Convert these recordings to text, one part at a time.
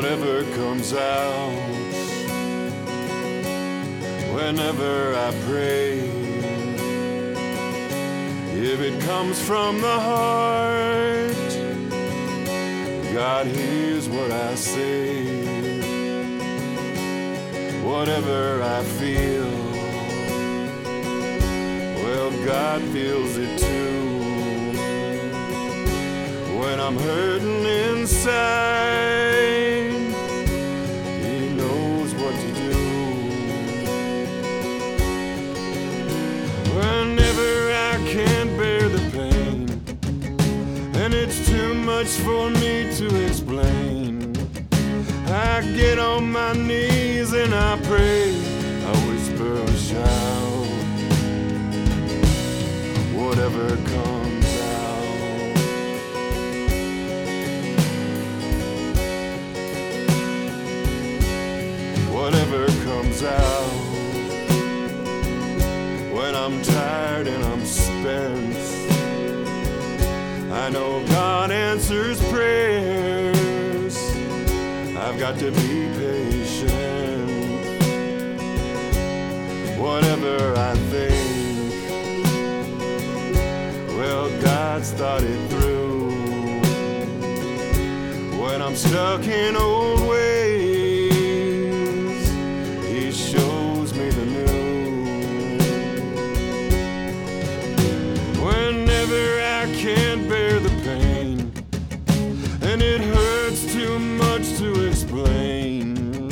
whatever comes out. Whenever I pray, if it comes from the heart, God hears what I say. Whatever I feel, well, God feels it too. When I'm hurting inside, can't bear the pain, and it's too much for me to explain, I get on my knees and I pray. I whisper or shout, whatever comes out. Whatever comes out. When I'm tired I'm. I know God answers prayers. I've got to be patient. Whatever I think, well, God's thought it through. When I'm stuck in old ways, the pain, and it hurts too much to explain,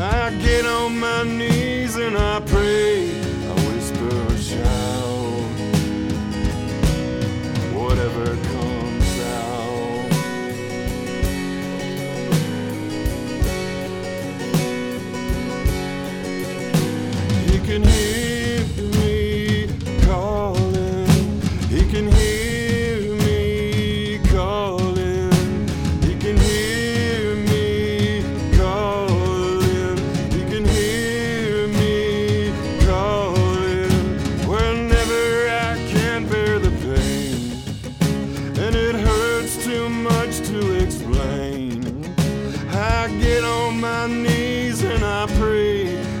I get on my knees and I pray. On my knees and I pray.